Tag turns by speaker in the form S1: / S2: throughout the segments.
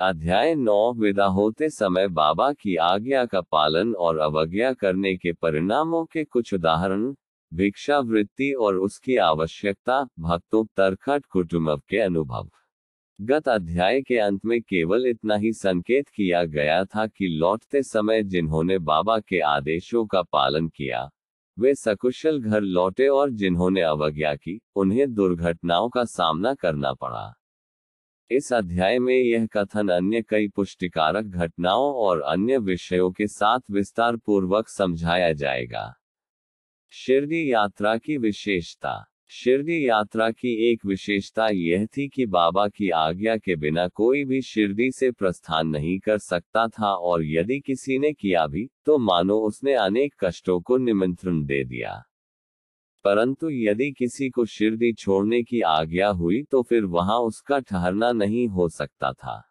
S1: अध्याय नौ, विदा होते समय बाबा की आज्ञा का पालन और अवज्ञा करने के परिणामों के कुछ उदाहरण, भिक्षावृत्ति और उसकी आवश्यकता, भक्तों, तरखट, कुटुंब के अनुभव। गत अध्याय के अंत में केवल इतना ही संकेत किया गया था कि लौटते समय जिन्होंने बाबा के आदेशों का पालन किया, वे सकुशल घर लौटे और जिन्होंने अवज्ञा की, उन्हें दुर्घटनाओं का सामना करना पड़ा। इस अध्याय में यह कथन अन्य कई पुष्टिकारक घटनाओं और अन्य विषयों के साथ विस्तार पूर्वक समझाया जाएगा। शिरडी यात्रा की विशेषता। शिरडी यात्रा की एक विशेषता यह थी कि बाबा की आज्ञा के बिना कोई भी शिरडी से प्रस्थान नहीं कर सकता था और यदि किसी ने किया भी तो मानो उसने अनेक कष्टों को निमंत्रण दे दिया। परंतु यदि किसी को शिरडी छोड़ने की आज्ञा हुई तो फिर वहाँ उसका ठहरना नहीं हो सकता था।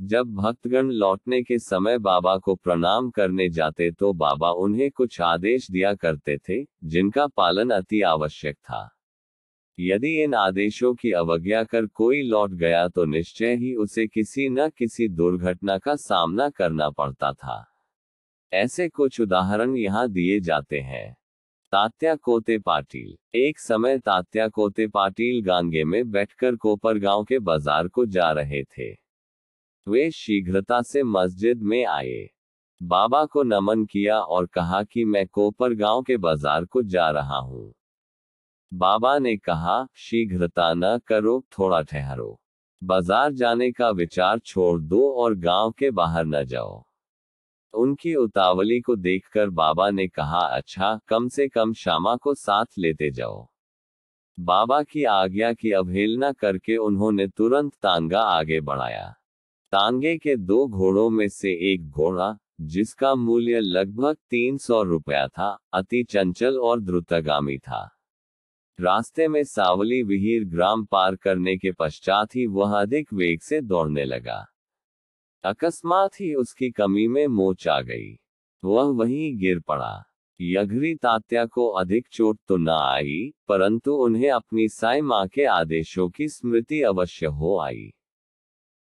S1: जब भक्तगण लौटने के समय बाबा को प्रणाम करने जाते तो बाबा उन्हें कुछ आदेश दिया करते थे, जिनका पालन अति आवश्यक था। यदि इन आदेशों की अवज्ञा कर कोई लौट गया तो निश्चय ही उसे किसी न किसी दुर्घटना का सामना करना पड़ता था। ऐसे कुछ उदाहरण यहाँ दिए जाते हैं। तात्या कोते पाटिल। एक समय तात्या कोते पाटिल गांगे में बैठकर कोपर गाँव के बाज़ार को जा रहे थे। वे शीघ्रता से मस्जिद में आए। बाबा को नमन किया और कहा कि मैं कोपर गाँव के बाज़ार को जा रहा हूँ। बाबा ने कहा, शीघ्रता न करो, थोड़ा ठहरो। बाज़ार जाने का विचार छोड़ दो और गाँव के बाहर न जाओ। उनकी उतावली को देखकर बाबा ने कहा अच्छा कम से कम श्यामा को साथ लेते जाओ। बाबा की आज्ञा की अवहेलना करके उन्होंने तुरंत तांगा आगे बढ़ाया। तांगे के दो घोड़ों में से एक घोड़ा, जिसका मूल्य लगभग तीन सौ रुपया था, अति चंचल और द्रुतगामी था। रास्ते में सावली विहीर ग्राम पार करने के पश्चात ही वह अधिक वेग से दौड़ने लगा। अकस्मात ही उसकी कमी में मोच आ गई। वह वहीं गिर पड़ा। यघरी तात्या को अधिक चोट तो न आई, परंतु उन्हें अपनी साई माँ के आदेशों की स्मृति अवश्य हो आई।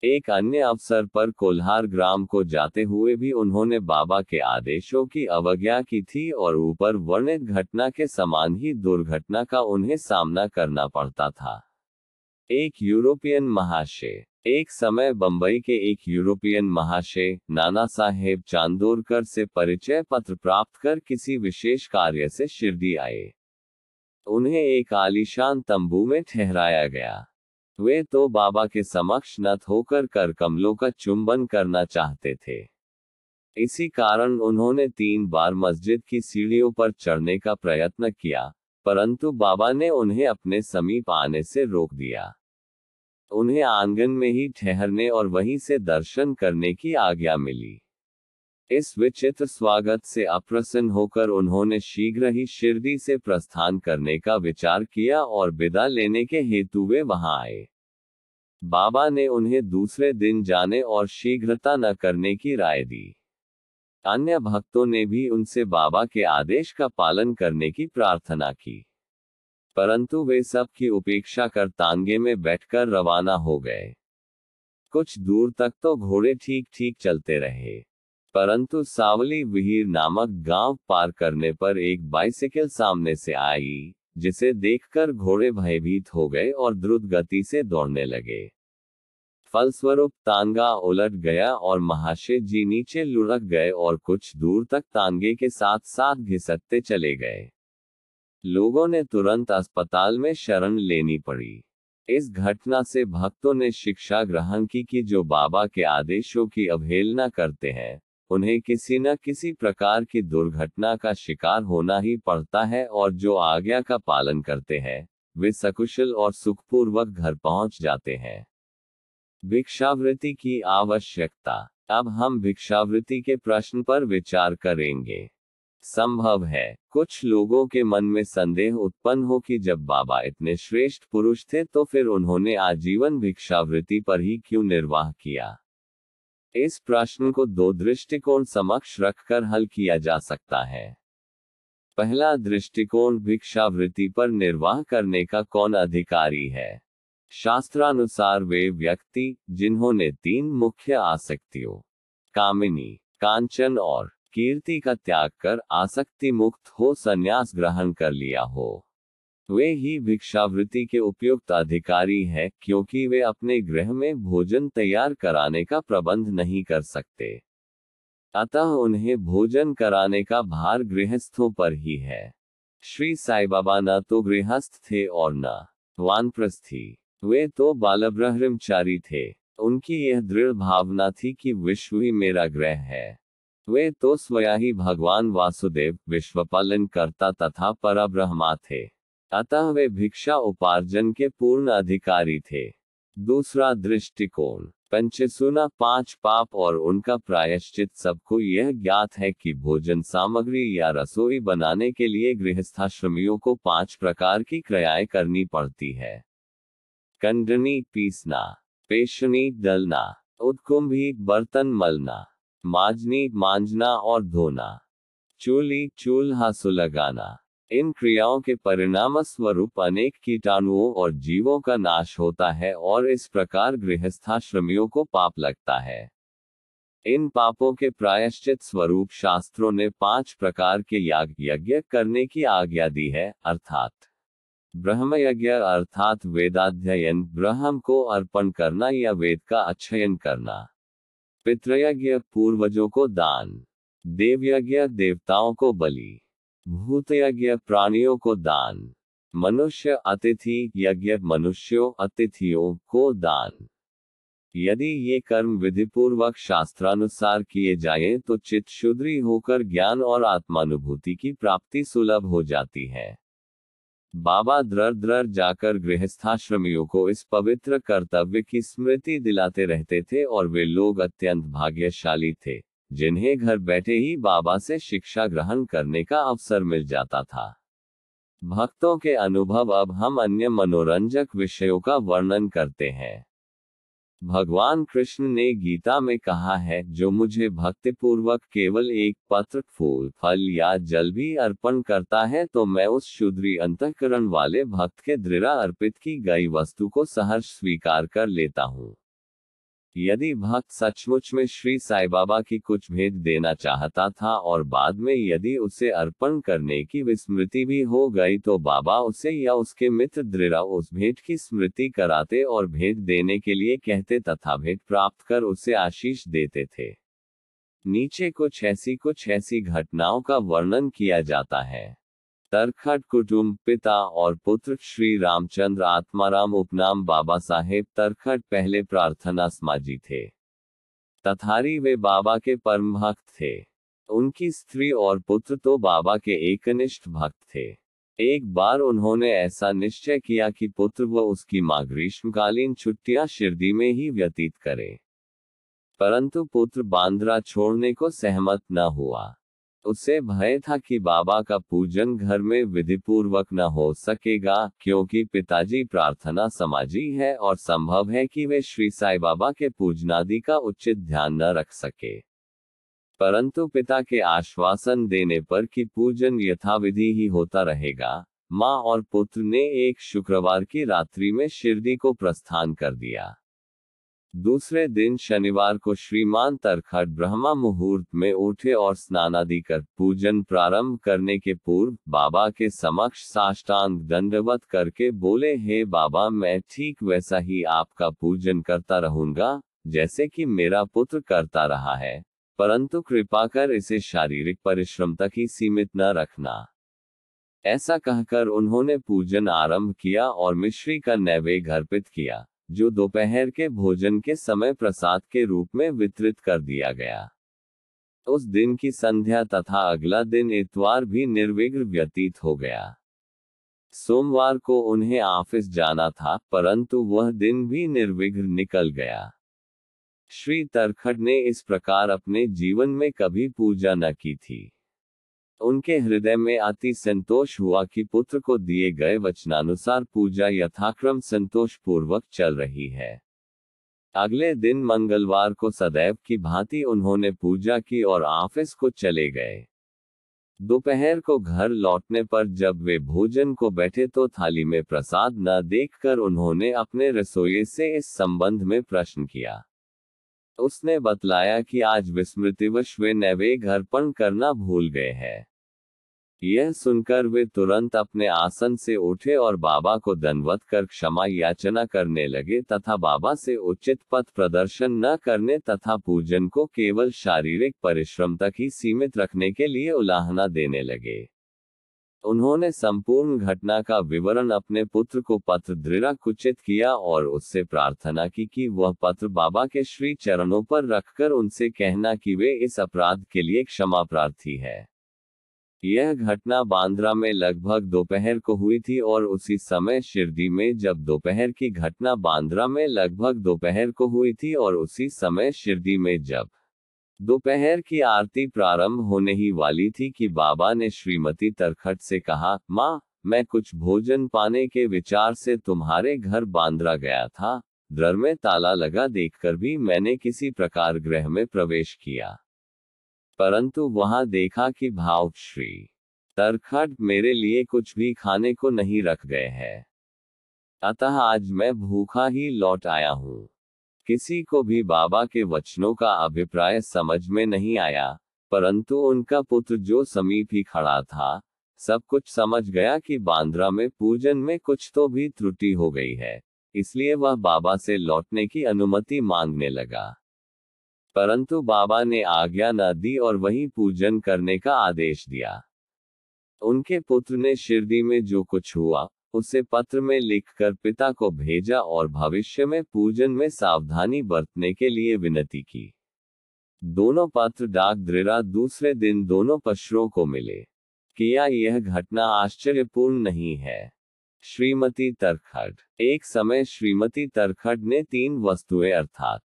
S1: एक अन्य अवसर पर कोल्हार ग्राम को जाते हुए भी उन्होंने बाबा के आदेशों की अवज्ञा की थी और ऊपर वर्णित घटना के समान ही दुर्घटना का उन्हें सामना करना पड़ता था। एक यूरोपियन महाशय। एक समय बंबई के एक यूरोपियन महाशय, नाना साहेब चांदोरकर से परिचय पत्र प्राप्त कर किसी विशेष कार्य से शिरडी आए। उन्हें एक आलीशान तंबू में ठहराया गया। वे तो बाबा के समक्ष नत होकर कर कमलों का चुंबन करना चाहते थे। इसी कारण उन्होंने तीन बार मस्जिद की सीढ़ियों पर चढ़ने का प्रयत्न किया। परंतु बाबा ने उन्हें अपने समीप आने से रोक दिया। उन्हें आँगन में ही ठहरने और वहीं से दर्शन करने की आज्ञा मिली। इस विचित्र स्वागत से अप्रसन्न होकर उन्होंने शीघ्र ही शिरडी से प्रस्थान करने का विचार किया और विदा लेने के हेतु वे वहाँ आए। बाबा ने उन्हें दूसरे दिन जाने और शीघ्रता न करने की राय दी। अन्य भक्तों ने भी उनसे बाबा के आदेश का पालन करने की प्रार्थना की। परंतु वे सब की उपेक्षा कर तांगे में बैठकर रवाना हो गए। कुछ दूर तक तो घोड़े ठीक ठीक चलते रहे। परंतु सावली विहीर नामक गाँव पार करने पर एक बाइसिकल सामने से आई, जिसे देखकर घोड़े भयभीत हो गए और द्रुत गति से दौड़ने लगे। फलस्वरूप तांगा उलट गया और महाशय जी नीचे लुढ़क गए और कुछ दूर तक तांगे के साथ साथ घिसकते चले गए। लोगों ने तुरंत अस्पताल में शरण लेनी पड़ी। इस घटना से भक्तों ने शिक्षा ग्रहण की कि जो बाबा के आदेशों की अवहेलना करते हैं, उन्हें किसी न किसी प्रकार की दुर्घटना का शिकार होना ही पड़ता है और जो आज्ञा का पालन करते हैं, वे सकुशल और सुखपूर्वक घर पहुँच जाते हैं। भिक्षावृत्ति की आवश्यकता। अब हम भिक्षावृत्ति के प्रश्न पर विचार करेंगे। संभव है, कुछ लोगों के मन में संदेह उत्पन्न हो कि जब बाबा इतने श्रेष्ठ पुरुष थे तो फिर उन्होंने आजीवन भिक्षावृत्ति पर ही क्यों निर्वाह किया? इस प्रश्न को दो दृष्टिकोण समक्ष रखकर हल किया जा सकता है। पहला दृष्टिकोण भिक्षावृत्ति पर निर्वाह करने का कौन अधिकारी है? शास्त्रानुसार वे व्यक्ति, जिन्होंने तीन मुख्य आसक्तियों, कामिनी, कांचन और कीर्ति का त्याग कर आसक्ति मुक्त हो संन्यास ग्रहण कर लिया हो। वे ही भिक्षावृत्ति के उपयुक्त अधिकारी है क्योंकि वे अपने गृह में भोजन तैयार कराने का प्रबंध नहीं कर सकते। अतः उन्हें भोजन कराने का भार गृहस्थों पर ही है। श्री साई बाबा न तो गृहस्थ थे और न वानप्रस्थी वे तो बालब्रह्मचारी थे। उनकी यह दृढ़ भावना थी कि विश्व ही मेरा ग्रह है। वे तो स्वया ही भगवान वासुदेव विश्व विश्वपालन करता तथा परब्रह्मा थे। अतः वे भिक्षा उपार्जन के पूर्ण अधिकारी थे। दूसरा दृष्टिकोण, पंचसुना पाँच पाप और उनका प्रायश्चित सबको यह ज्ञात है कि भोजन सामग्री या रसोई बनाने के लिए गृहस्थाश्रमियों को पाँच प्रकार की क्रियाएँ करनी पड़ती है। कंडनी पीसना, पेशनी डलना उत्कुंभी बर्तन मलना, माजनी मांजना और धोना, चूली चूल्हा सुलगाना इन क्रियाओं के परिणाम स्वरूप अनेक कीटाणुओं और जीवों का नाश होता है और इस प्रकार गृहस्थाश्रमियों को पाप लगता है। इन पापों के प्रायश्चित स्वरूप शास्त्रों ने पाँच प्रकार के याग यज्ञ करने की आज्ञा दी है, अर्थात ब्रह्म यज्ञ अर्थात वेदाध्ययन, ब्रह्म को अर्पण करना या वेद का अध्ययन करना। पितृयज्ञ, पूर्वजों को दान। देवयज्ञ, देवताओं को बलि। भूतयज्ञ, प्राणियों को दान। मनुष्य, अतिथि, यज्ञ, मनुष्यों, अतिथियों को दान। यदि ये कर्म विधि पूर्वक शास्त्रानुसार किए जाए तो चित्त शुद्री होकर ज्ञान और आत्मानुभूति की प्राप्ति सुलभ हो जाती है। बाबा द्रर द्रर जाकर गृहस्थाश्रमियों को इस पवित्र कर्तव्य की स्मृति दिलाते रहते थे और वे लोग अत्यंत भाग्यशाली थे, जिन्हें घर बैठे ही बाबा से शिक्षा ग्रहण करने का अवसर मिल जाता था। भक्तों के अनुभव अब हम अन्य मनोरंजक विषयों का वर्णन करते हैं। भगवान कृष्ण ने गीता में कहा है, जो मुझे भक्तिपूर्वक केवल एक पत्र, फूल, फल या जल भी अर्पण करता है तो मैं उस शुद्री अंतकरण वाले भक्त के दृढ़ अर्पित की गई वस्तु को सहर्ष स्वीकार कर लेता हूँ। यदि भक्त सचमुच में श्री साई बाबा की कुछ भेद देना चाहता था और बाद में यदि उसे अर्पण करने की विस्मृति भी हो गई तो बाबा उसे या उसके मित्र दृढ़ उस भेंट की स्मृति कराते और भेद देने के लिए कहते तथा भेंट प्राप्त कर उसे आशीष देते थे। नीचे कुछ ऐसी कुछ ऐसी घटनाओं का वर्णन किया जाता है। तरखट कुटुंब, पिता और पुत्र, श्री रामचंद्र आत्माराम उपनाम बाबा साहेब तरखट पहले प्रार्थना समाजी थे। तथारी वे बाबा के परम भक्त थे। उनकी स्त्री और पुत्र तो बाबा के एकनिष्ठ भक्त थे। एक बार उन्होंने ऐसा निश्चय किया कि पुत्र व उसकी माँ ग्रीष्मकालीन छुट्टियाँ शिरडी में ही व्यतीत करे। परंतु पुत्र बांद्रा छोड़ने को सहमत न हुआ। उसे भय था कि बाबा का पूजन घर में विधिपूर्वक न हो सकेगा, क्योंकि पिताजी प्रार्थना समाजी है और संभव है कि वे श्री साई बाबा के पूजनादि का उचित ध्यान न रख सके। परंतु पिता के आश्वासन देने पर कि पूजन यथाविधि ही होता रहेगा, माँ और पुत्र ने एक शुक्रवार की रात्रि में शिरडी को प्रस्थान कर दिया। दूसरे दिन शनिवार को श्रीमान तरखट ब्रह्मा मुहूर्त में उठे और स्नानादि कर पूजन प्रारंभ करने के पूर्व बाबा के समक्ष साष्टांग दंडवत करके बोले, हे बाबा, मैं ठीक वैसा ही आपका पूजन करता रहूँगा, जैसे कि मेरा पुत्र करता रहा है। परंतु कृपा कर इसे शारीरिक परिश्रम तक ही सीमित न रखना। ऐसा कहकर उन्होंने पूजन आरंभ किया और मिश्री का नैवेद्य अर्पित किया। जो दोपहर के भोजन के समय प्रसाद के रूप में वितरित कर दिया गया। उस दिन की संध्या तथा अगला दिन इतवार भी निर्विघ्न व्यतीत हो गया। सोमवार को उन्हें ऑफ़िस जाना था, परंतु वह दिन भी निर्विघ्न निकल गया। श्री तरखड़ ने इस प्रकार अपने जीवन में कभी पूजा न की थी। उनके हृदय में अति संतोष हुआ कि पुत्र को दिए गए वचनानुसार पूजा यथाक्रम संतोष पूर्वक चल रही है। अगले दिन मंगलवार को सदैव की भांति उन्होंने पूजा की और ऑफ़िस को चले गए। दोपहर को घर लौटने पर जब वे भोजन को बैठे तो थाली में प्रसाद न देखकर उन्होंने अपने रसोई से इस संबंध में प्रश्न किया। उसने बतलाया कि आज विस्मृतिवश वे नैवेद्य अर्पण करना भूल गए हैं। यह सुनकर वे तुरंत अपने आसन से उठे और बाबा को दंडवत कर क्षमा याचना करने लगे तथा बाबा से उचित पथ प्रदर्शन न करने तथा पूजन को केवल शारीरिक परिश्रम तक ही सीमित रखने के लिए उलाहना देने लगे। उन्होंने संपूर्ण घटना का विवरण अपने पुत्र को पत्र दृढ़ कुचित किया और उससे प्रार्थना की कि वह पत्र बाबा के श्री चरणों पर रखकर उनसे कहना कि वे इस अपराध के लिए क्षमा प्रार्थी है। यह घटना बांद्रा में लगभग दोपहर को हुई थी और उसी समय शिरडी में जब दोपहर की घटना बांद्रा में लगभग दोपहर को हुई थी और उसी समय शिरडी में जब दोपहर की आरती प्रारंभ होने ही वाली थी कि बाबा ने श्रीमती तरखट से कहा, माँ, मैं कुछ भोजन पाने के विचार से तुम्हारे घर बांद्रा गया था। दर में ताला लगा देखकर भी मैंने किसी प्रकार गृह में प्रवेश किया। परंतु वहाँ देखा कि भाव श्री तरखट मेरे लिए कुछ भी खाने को नहीं रख गए हैं। अतः आज मैं भूखा ही लौट आया हूँ। किसी को भी बाबा के वचनों का अभिप्राय समझ में नहीं आया, परंतु उनका पुत्र जो समीप ही खड़ा था, सब कुछ समझ गया कि बांद्रा में पूजन में कुछ तो भी त्रुटि हो गई है, इसलिए वह बाबा से लौटने की अनुमति मांगने लगा। परंतु बाबा ने आज्ञा न दी और वही पूजन करने का आदेश दिया। उनके पुत्र ने शिरडी में जो कुछ हुआ, उसे पत्र में लिखकर पिता को भेजा और भविष्य में पूजन में सावधानी बरतने के लिए विनती की। दोनों पत्र डाक दृढ़ा दूसरे दिन दोनों पशुओं को मिले। किया यह घटना आश्चर्यपूर्ण नहीं है। श्रीमती तरखड़। एक समय श्रीमती तरखड़ ने तीन वस्तुएँ अर्थात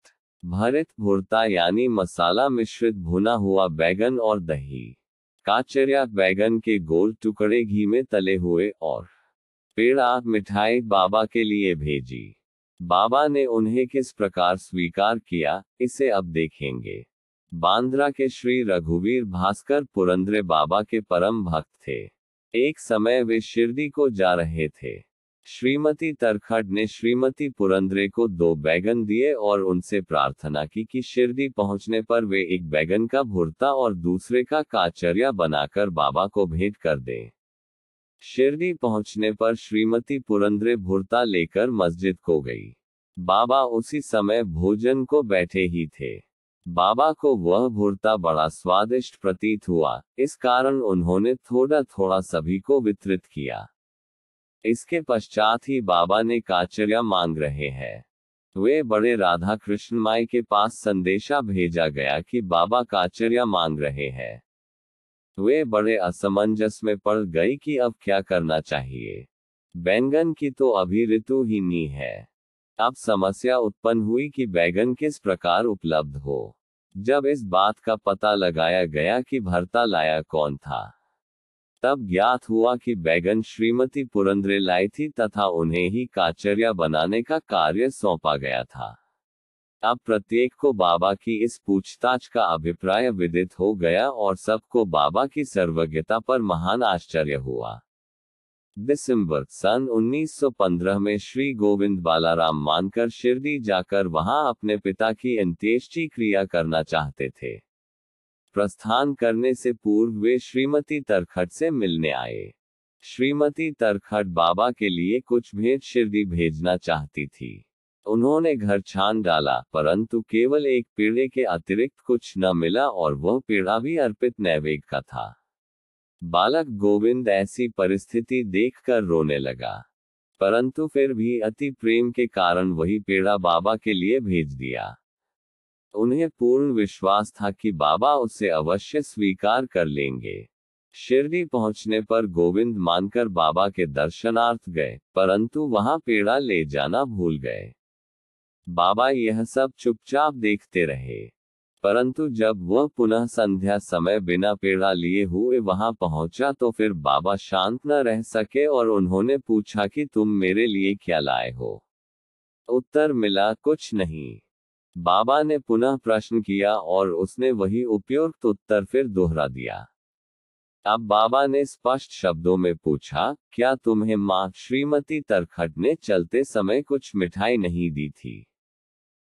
S1: भरित भुरता यानी मसाला मिश्रित भुना हुआ बैगन और दही। काचरिया बैगन के गोल टुकड़े घी में तले हुए और पेड़ा मिठाई बाबा के लिए भेजी। बाबा ने उन्हें किस प्रकार स्वीकार किया, इसे अब देखेंगे। बांद्रा के श्री रघुवीर भास्कर पुरंद्रे बाबा के परम भक्त थे। एक समय वे शिरडी को जा रहे थे। श्रीमती तरखड़ ने श्रीमती पुरंद्रे को दो बैगन दिए और उनसे प्रार्थना की कि शिरडी पहुँचने पर वे एक बैगन का भुरता और दूसरे का काचरिया बनाकर बाबा को भेंट कर दें। शिरडी पहुँचने पर श्रीमती पुरंद्रे भुरता लेकर मस्जिद को गई। बाबा उसी समय भोजन को बैठे ही थे। बाबा को वह भुरता बड़ा स्वादिष्ट प्रतीत हुआ। इस कारण उन्होंने थोड़ा थोड़ा सभी को वितरित किया। इसके पश्चात ही बाबा ने काचर्या मांग रहे हैं। वे बड़े राधा कृष्ण माई के पास संदेशा भेजा गया कि बाबा काचर्या मांग रहे हैं। वे बड़े असमंजस में पड़ गई कि अब क्या करना चाहिए। बैंगन की तो अभी ऋतु ही नहीं है। अब समस्या उत्पन्न हुई कि बैगन किस प्रकार उपलब्ध हो। जब इस बात का पता लगाया गया कि भरता लाया कौन था। तब ज्ञात हुआ कि बैगन श्रीमती पुरंद्रे लाई थी तथा उन्हें ही काचरिया बनाने का कार्य सौंपा गया था। अब प्रत्येक को बाबा की इस पूछताछ का अभिप्राय विदित हो गया और सबको बाबा की सर्वज्ञता पर महान आश्चर्य हुआ। दिसंबर सन 1915 में श्री गोविंद बालाराम मानकर शिरडी जाकर वहाँ अपने पिता की अंत्येष्टि क्रिया करना चाहते थे। प्रस्थान करने से पूर्व वे श्रीमती तरखट से मिलने आए। श्रीमती तरखट बाबा के लिए कुछ भेंट शिरडी भेजना चाहती थी। उन्होंने घर छान डाला, परंतु केवल एक पेड़े के अतिरिक्त कुछ न मिला और वह पेड़ा भी अर्पित नैवेद का था। बालक गोविंद ऐसी परिस्थिति देखकर रोने लगा। परंतु फिर भी अति प्रेम के कारण वही पेड़ा बाबा के लिए भेज दिया। उन्हें पूर्ण विश्वास था कि बाबा उसे अवश्य स्वीकार कर लेंगे। शिरडी पहुँचने पर गोविंद मानकर बाबा के दर्शनार्थ गए, परंतु वहाँ पेड़ा ले जाना भूल गए। बाबा यह सब चुपचाप देखते रहे। परंतु जब वह पुनः संध्या समय बिना पेड़ा लिए हुए वहाँ पहुँचा तो फिर बाबा शांत न रह सके और उन्होंने पूछा कि तुम मेरे लिए क्या लाए हो? उत्तर मिला, कुछ नहीं। बाबा ने पुनः प्रश्न किया और उसने वही उपयुक्त उत्तर फिर दोहरा दिया। अब बाबा ने स्पष्ट शब्दों में पूछा, क्या तुम्हें माँ श्रीमती तरखट ने चलते समय कुछ मिठाई नहीं दी थी?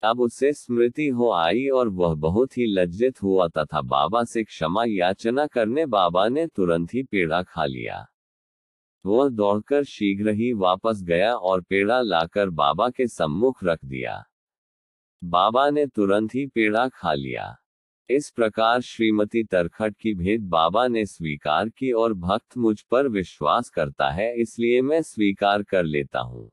S1: अब उसे स्मृति हो आई और वह बहुत ही लज्जित हुआ तथा बाबा से क्षमा याचना करने बाबा ने तुरंत ही पेड़ा खा लिया। वह दौड़कर शीघ्र ही वापस गया और पेड़ा लाकर बाबा के सम्मुख रख दिया। बाबा ने तुरंत ही पेड़ा खा लिया। इस प्रकार श्रीमती तरखट की भेद बाबा ने स्वीकार की और भक्त मुझ पर विश्वास करता है, इसलिए मैं स्वीकार कर लेता हूँ।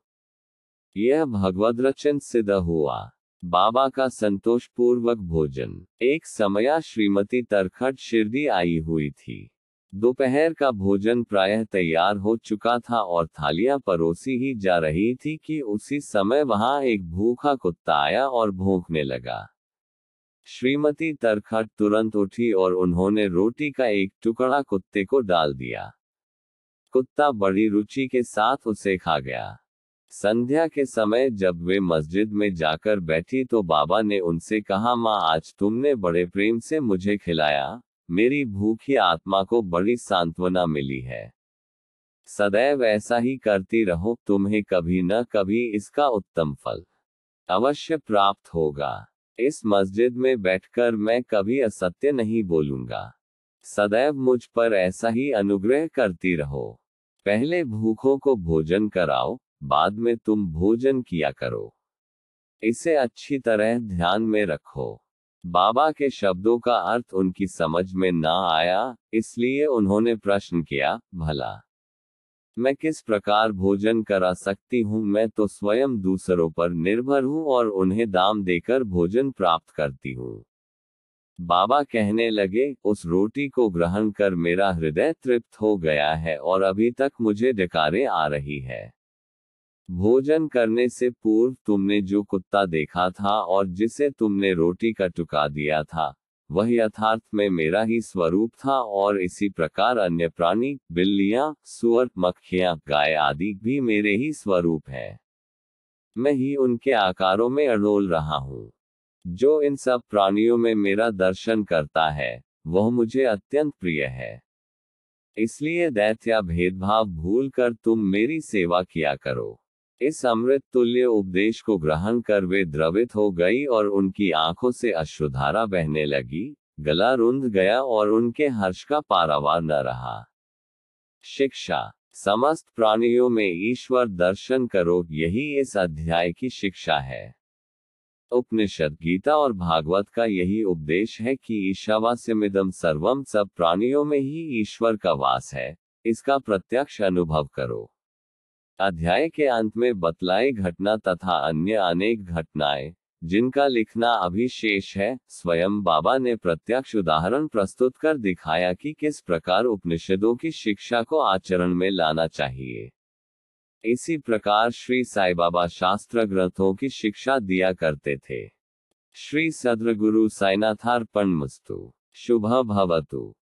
S1: यह भगवद रचन सिद्ध हुआ। बाबा का संतोष पूर्वक भोजन। एक समया श्रीमती तरखट शिरडी आई हुई थी। दोपहर का भोजन प्रायः तैयार हो चुका था और थालियाँ परोसी ही जा रही थी कि उसी समय वहाँ एक भूखा कुत्ता आया और भूखने लगा। श्रीमती तरखट तुरंत उठी और उन्होंने रोटी का एक टुकड़ा कुत्ते को डाल दिया। कुत्ता बड़ी रुचि के साथ उसे खा गया। संध्या के समय जब वे मस्जिद में जाकर बैठी तो बाबा ने उनसे कहा, माँ, आज तुमने बड़े प्रेम से मुझे खिलाया। मेरी भूखी आत्मा को बड़ी सांत्वना मिली है। सदैव ऐसा ही करती रहो, तुम्हें कभी न कभी इसका उत्तम फल अवश्य प्राप्त होगा। इस मस्जिद में बैठकर मैं कभी असत्य नहीं बोलूँगा। सदैव मुझ पर ऐसा ही अनुग्रह करती रहो। पहले भूखों को भोजन कराओ, बाद में तुम भोजन किया करो। इसे अच्छी तरह ध्यान में रखो। बाबा के शब्दों का अर्थ उनकी समझ में ना आया, इसलिए उन्होंने प्रश्न किया, भला, मैं किस प्रकार भोजन करा सकती हूँ? मैं तो स्वयं दूसरों पर निर्भर हूँ और उन्हें दाम देकर भोजन प्राप्त करती हूँ। बाबा कहने लगे, उस रोटी को ग्रहण कर मेरा हृदय तृप्त हो गया है और अभी तक मुझे डकारें आ रही है। भोजन करने से पूर्व तुमने जो कुत्ता देखा था और जिसे तुमने रोटी का टुका दिया था, वह यथार्थ में मेरा ही स्वरूप था और इसी प्रकार अन्य प्राणी, बिल्लियाँ, सुअर, मक्खियाँ, गाय आदि भी मेरे ही स्वरूप है। मैं ही उनके आकारों में अड़ोल रहा हूँ। जो इन सब प्राणियों में मेरा दर्शन करता है, वह मुझे अत्यंत प्रिय है। इसलिए दैत्या भेदभाव भूल कर तुम मेरी सेवा किया करो। इस अमृत तुल्य उपदेश को ग्रहण कर वे द्रवित हो गई और उनकी आँखों से अश्रुधारा बहने लगी, गला रुंध गया और उनके हर्ष का पारावार न रहा। शिक्षा। समस्त प्राणियों में ईश्वर दर्शन करो, यही इस अध्याय की शिक्षा है। उपनिषद गीता और भागवत का यही उपदेश है कि ईशावास्यमिदम सर्वम सब प्राणियों में ही ईश्वर का वास है, इसका प्रत्यक्ष अनुभव करो। अध्याय के अंत में बतलाई घटना तथा अन्य अनेक घटनाएँ, जिनका लिखना अभी शेष है, स्वयं बाबा ने प्रत्यक्ष उदाहरण प्रस्तुत कर दिखाया कि किस प्रकार उपनिषदों की शिक्षा को आचरण में लाना चाहिए। इसी प्रकार श्री साई बाबा शास्त्र ग्रंथों की शिक्षा दिया करते थे। श्री सद्र गुरु साइनाथार्पण मस्तु। शुभ भवतु।